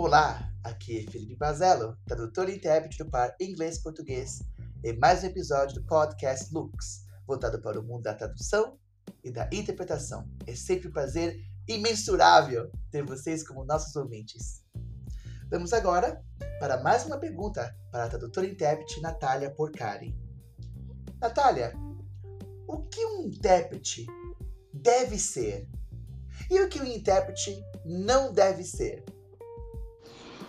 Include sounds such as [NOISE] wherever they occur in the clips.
Olá, aqui é Felipe Bazello, tradutor e intérprete do par inglês-português, em mais um episódio do podcast Lux, voltado para o mundo da tradução e da interpretação. É sempre um prazer imensurável ter vocês como nossos ouvintes. Vamos agora para mais uma pergunta para a tradutora e intérprete Natália Porcari. Natália, o que um intérprete deve ser? E o que um intérprete não deve ser?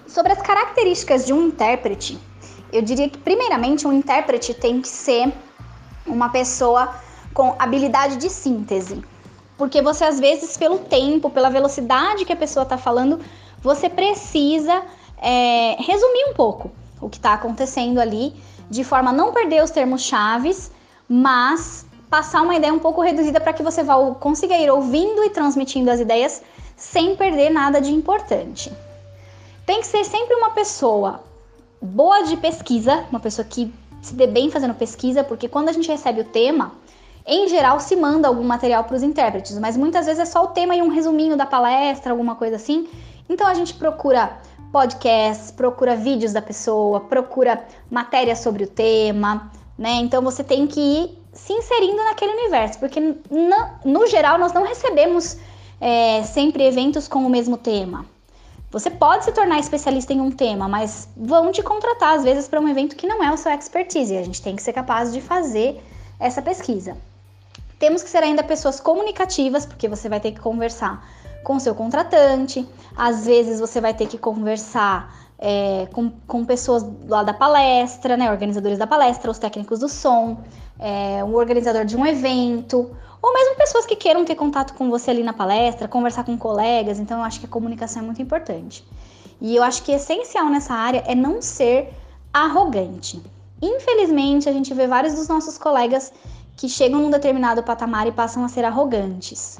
Sobre as características de um intérprete, eu diria que, primeiramente, um intérprete tem que ser uma pessoa com habilidade de síntese. Porque você, às vezes, pelo tempo, pela velocidade que a pessoa está falando, você precisa é, resumir um pouco o que está acontecendo ali, de forma a não perder os termos chaves, mas passar uma ideia um pouco reduzida para que você vá, consiga ir ouvindo e transmitindo as ideias sem perder nada de importante. Tem que ser sempre uma pessoa boa de pesquisa, uma pessoa que se dê bem fazendo pesquisa, porque quando a gente recebe o tema, em geral se manda algum material para os intérpretes, mas muitas vezes é só o tema e um resuminho da palestra, alguma coisa assim. Então a gente procura podcasts, procura vídeos da pessoa, procura matérias sobre o tema, né? Então você tem que ir se inserindo naquele universo, porque no, no geral nós não recebemos é, sempre eventos com o mesmo tema. Você pode se tornar especialista em um tema, mas vão te contratar às vezes para um evento que não é o seu expertise. E a gente tem que ser capaz de fazer essa pesquisa. Temos que ser ainda pessoas comunicativas, porque você vai ter que conversar com seu contratante, às vezes você vai ter que conversar é, com, com pessoas lá da palestra, né, organizadores da palestra, os técnicos do som, é, um organizador de um evento, ou mesmo pessoas que queiram ter contato com você ali na palestra, conversar com colegas. Então, eu acho que a comunicação é muito importante. E eu acho que essencial nessa área é não ser arrogante. Infelizmente, a gente vê vários dos nossos colegas que chegam num determinado patamar e passam a ser arrogantes,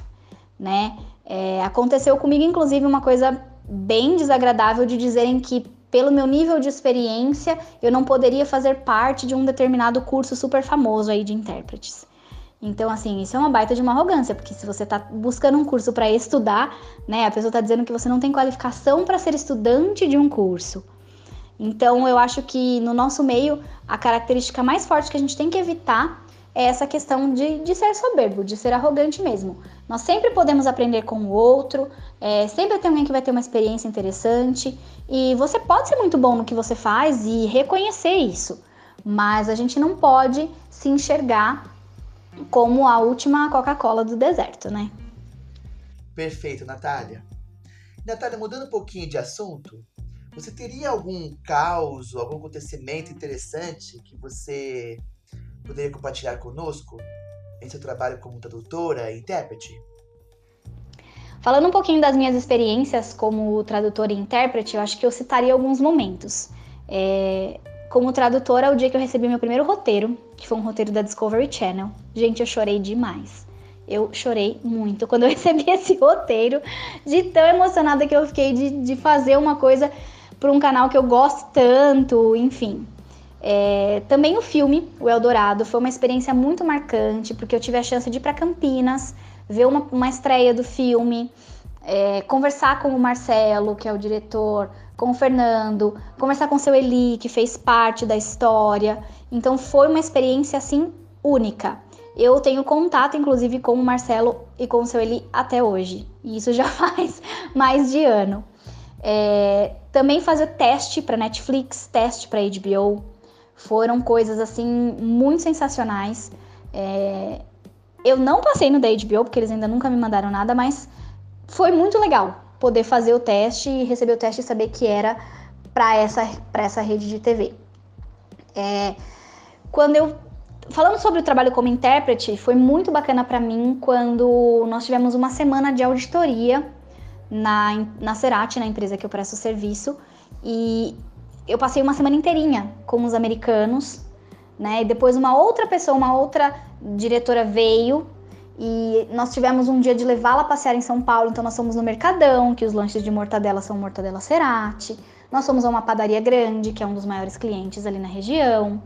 né? É, aconteceu comigo, inclusive, uma coisa bem desagradável de dizerem que pelo meu nível de experiência, eu não poderia fazer parte de um determinado curso super famoso aí de intérpretes. Então, assim, isso é uma baita de uma arrogância, porque se você está buscando um curso para estudar, né, a pessoa está dizendo que você não tem qualificação para ser estudante de um curso. Então, eu acho que no nosso meio, a característica mais forte que a gente tem que evitar é essa questão de, de ser soberbo, de ser arrogante mesmo. Nós sempre podemos aprender com o outro, é, sempre tem alguém que vai ter uma experiência interessante, e você pode ser muito bom no que você faz e reconhecer isso, mas a gente não pode se enxergar como a última Coca-Cola do deserto, né? Perfeito, Natália. Natália, mudando um pouquinho de assunto, você teria algum caos, algum acontecimento interessante que você poderia compartilhar conosco em seu trabalho como tradutora e intérprete? Falando um pouquinho das minhas experiências como tradutora e intérprete, eu acho que eu citaria alguns momentos. É, como tradutora, o dia que eu recebi meu primeiro roteiro, que foi um roteiro da Discovery Channel, gente, eu chorei demais. Eu chorei muito quando eu [LAUGHS] recebi esse roteiro, de tão emocionada que eu fiquei de, de fazer uma coisa para um canal que eu gosto tanto, enfim. É, também o filme, O Eldorado, foi uma experiência muito marcante, porque eu tive a chance de ir para Campinas, ver uma, uma estreia do filme, é, conversar com o Marcelo, que é o diretor, com o Fernando, conversar com o seu Eli, que fez parte da história. Então foi uma experiência assim única. Eu tenho contato, inclusive, com o Marcelo e com o seu Eli até hoje. E isso já [LAUGHS] faz mais de ano. É, também fazer teste para Netflix, teste para HBO. Foram coisas assim muito sensacionais. É, eu não passei no da HBO, porque eles ainda nunca me mandaram nada, mas foi muito legal poder fazer o teste e receber o teste e saber que era para essa, essa rede de TV. É, quando eu falando sobre o trabalho como intérprete, foi muito bacana para mim quando nós tivemos uma semana de auditoria na, na Cerati, na empresa que eu presto serviço, e eu passei uma semana inteirinha com os americanos, né? E depois uma outra pessoa, uma outra diretora veio e nós tivemos um dia de levá-la a passear em São Paulo, então nós fomos no Mercadão, que os lanches de mortadela são mortadela Cerati. Nós fomos a uma padaria grande, que é um dos maiores clientes ali na região.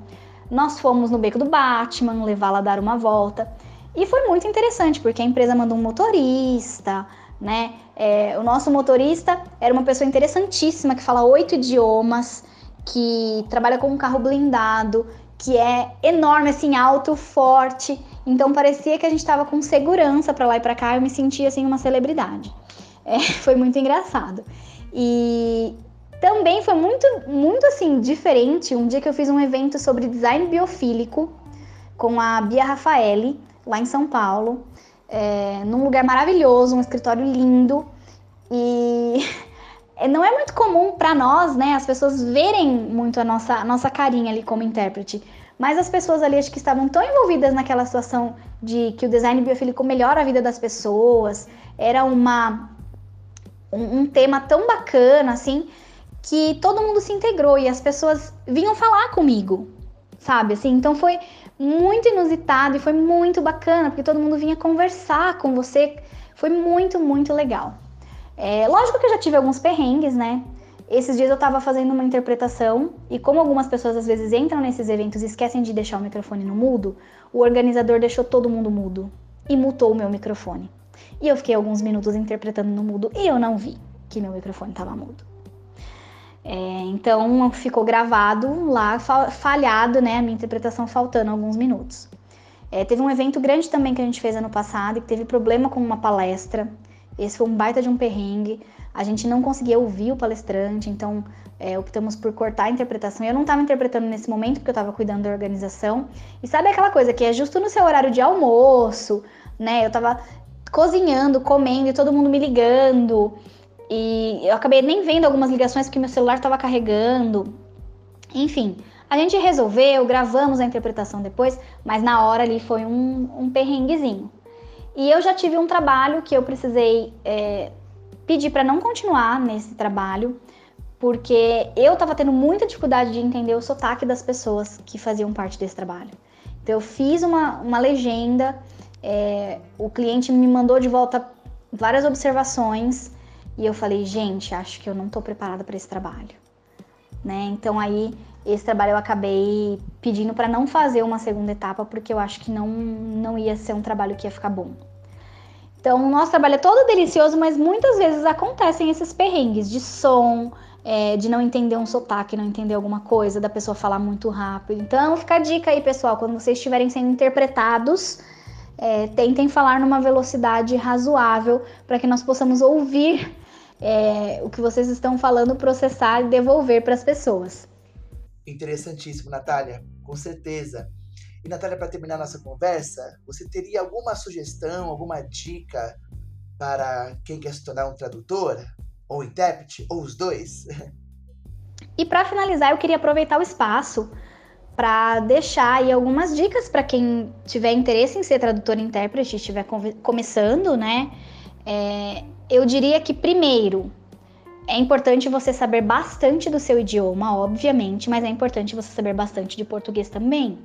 Nós fomos no Beco do Batman, levá-la a dar uma volta. E foi muito interessante, porque a empresa mandou um motorista, né? É, o nosso motorista era uma pessoa interessantíssima que fala oito idiomas, que trabalha com um carro blindado, que é enorme, assim, alto, forte. Então parecia que a gente estava com segurança para lá e para cá. Eu me sentia assim uma celebridade. [LAUGHS] É, foi muito engraçado. E também foi muito, muito assim diferente. Um dia que eu fiz um evento sobre design biofílico com a Bia Rafaeli lá em São Paulo, é, num lugar maravilhoso, um escritório lindo e [LAUGHS] não é muito comum para nós, né, as pessoas verem muito a nossa, a nossa carinha ali como intérprete. Mas as pessoas ali acho que estavam tão envolvidas naquela situação de que o design biofílico melhora a vida das pessoas, era uma um, um tema tão bacana assim que todo mundo se integrou e as pessoas vinham falar comigo, sabe? Assim, então foi muito inusitado e foi muito bacana porque todo mundo vinha conversar com você, foi muito muito legal. É, lógico que eu já tive alguns perrengues, né? Esses dias eu tava fazendo uma interpretação e como algumas pessoas às vezes entram nesses eventos e esquecem de deixar o microfone no mudo, o organizador deixou todo mundo mudo e mutou o meu microfone. E eu fiquei alguns minutos interpretando no mudo e eu não vi que meu microfone estava mudo. É, então ficou gravado lá, falhado, né? A minha interpretação faltando alguns minutos. É, teve um evento grande também que a gente fez ano passado e que teve problema com uma palestra. Esse foi um baita de um perrengue. A gente não conseguia ouvir o palestrante, então é, optamos por cortar a interpretação. Eu não estava interpretando nesse momento porque eu estava cuidando da organização. E sabe aquela coisa que é justo no seu horário de almoço, né? Eu estava cozinhando, comendo e todo mundo me ligando. E eu acabei nem vendo algumas ligações porque meu celular estava carregando. Enfim, a gente resolveu, gravamos a interpretação depois, mas na hora ali foi um, um perrenguezinho. E eu já tive um trabalho que eu precisei é, pedir para não continuar nesse trabalho, porque eu estava tendo muita dificuldade de entender o sotaque das pessoas que faziam parte desse trabalho. Então eu fiz uma, uma legenda, é, o cliente me mandou de volta várias observações e eu falei, gente, acho que eu não estou preparada para esse trabalho. Né? Então aí esse trabalho eu acabei pedindo para não fazer uma segunda etapa porque eu acho que não não ia ser um trabalho que ia ficar bom. Então o nosso trabalho é todo delicioso, mas muitas vezes acontecem esses perrengues de som, é, de não entender um sotaque, não entender alguma coisa, da pessoa falar muito rápido. Então fica a dica aí, pessoal, quando vocês estiverem sendo interpretados, é, tentem falar numa velocidade razoável para que nós possamos ouvir é, o que vocês estão falando, processar e devolver para as pessoas. Interessantíssimo, Natália, com certeza. E, Natália, para terminar nossa conversa, você teria alguma sugestão, alguma dica para quem quer se tornar um tradutor, ou intérprete, ou os dois? [LAUGHS] E para finalizar, eu queria aproveitar o espaço para deixar aí algumas dicas para quem tiver interesse em ser tradutor e intérprete, estiver começando, né? É, eu diria que primeiro é importante você saber bastante do seu idioma, obviamente, mas é importante você saber bastante de português também,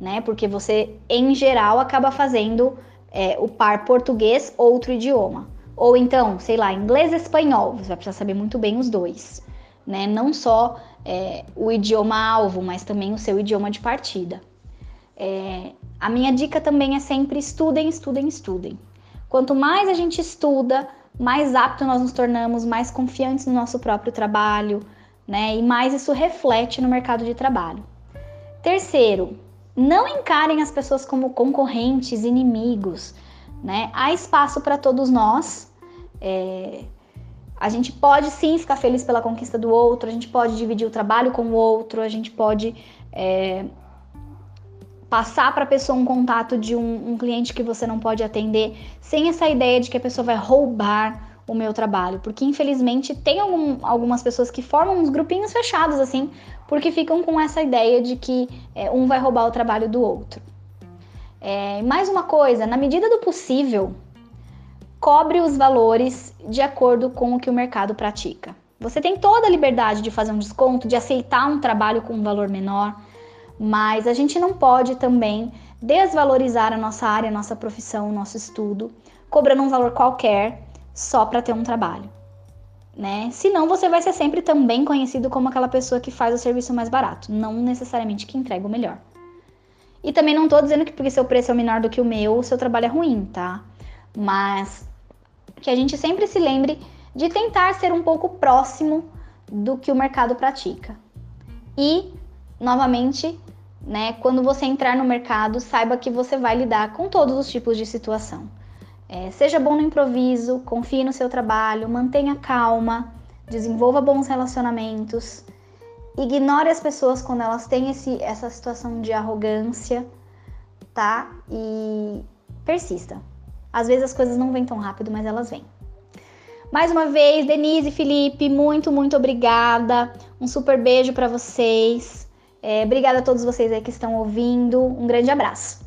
né? Porque você, em geral, acaba fazendo é, o par português outro idioma. Ou então, sei lá, inglês e espanhol, você vai precisar saber muito bem os dois, né? Não só é, o idioma alvo, mas também o seu idioma de partida. É, a minha dica também é sempre estudem, estudem, estudem. Quanto mais a gente estuda, mais apto nós nos tornamos, mais confiantes no nosso próprio trabalho, né? E mais isso reflete no mercado de trabalho. Terceiro, não encarem as pessoas como concorrentes, inimigos, né? Há espaço para todos nós. É... A gente pode sim ficar feliz pela conquista do outro, a gente pode dividir o trabalho com o outro, a gente pode é, passar para a pessoa um contato de um, um, cliente que você não pode atender, sem essa ideia de que a pessoa vai roubar o meu trabalho, porque infelizmente tem algum, algumas pessoas que formam uns grupinhos fechados assim, porque ficam com essa ideia de que é, um vai roubar o trabalho do outro. É, mais uma coisa, na medida do possível, cobre os valores de acordo com o que o mercado pratica. Você tem toda a liberdade de fazer um desconto, de aceitar um trabalho com um valor menor mas a gente não pode também desvalorizar a nossa área, a nossa profissão, o nosso estudo, cobrando um valor qualquer só para ter um trabalho. Né? Senão você vai ser sempre também conhecido como aquela pessoa que faz o serviço mais barato, não necessariamente que entrega o melhor. E também não estou dizendo que porque seu preço é menor do que o meu, o seu trabalho é ruim, tá? Mas que a gente sempre se lembre de tentar ser um pouco próximo do que o mercado pratica. E, novamente, né, quando você entrar no mercado, saiba que você vai lidar com todos os tipos de situação. É, seja bom no improviso, confie no seu trabalho, mantenha calma, desenvolva bons relacionamentos, ignore as pessoas quando elas têm esse, essa situação de arrogância, tá? E persista. Às vezes as coisas não vêm tão rápido, mas elas vêm. Mais uma vez, Denise e Felipe, muito, muito obrigada. Um super beijo para vocês. É, obrigada a todos vocês aí que estão ouvindo. Um grande abraço.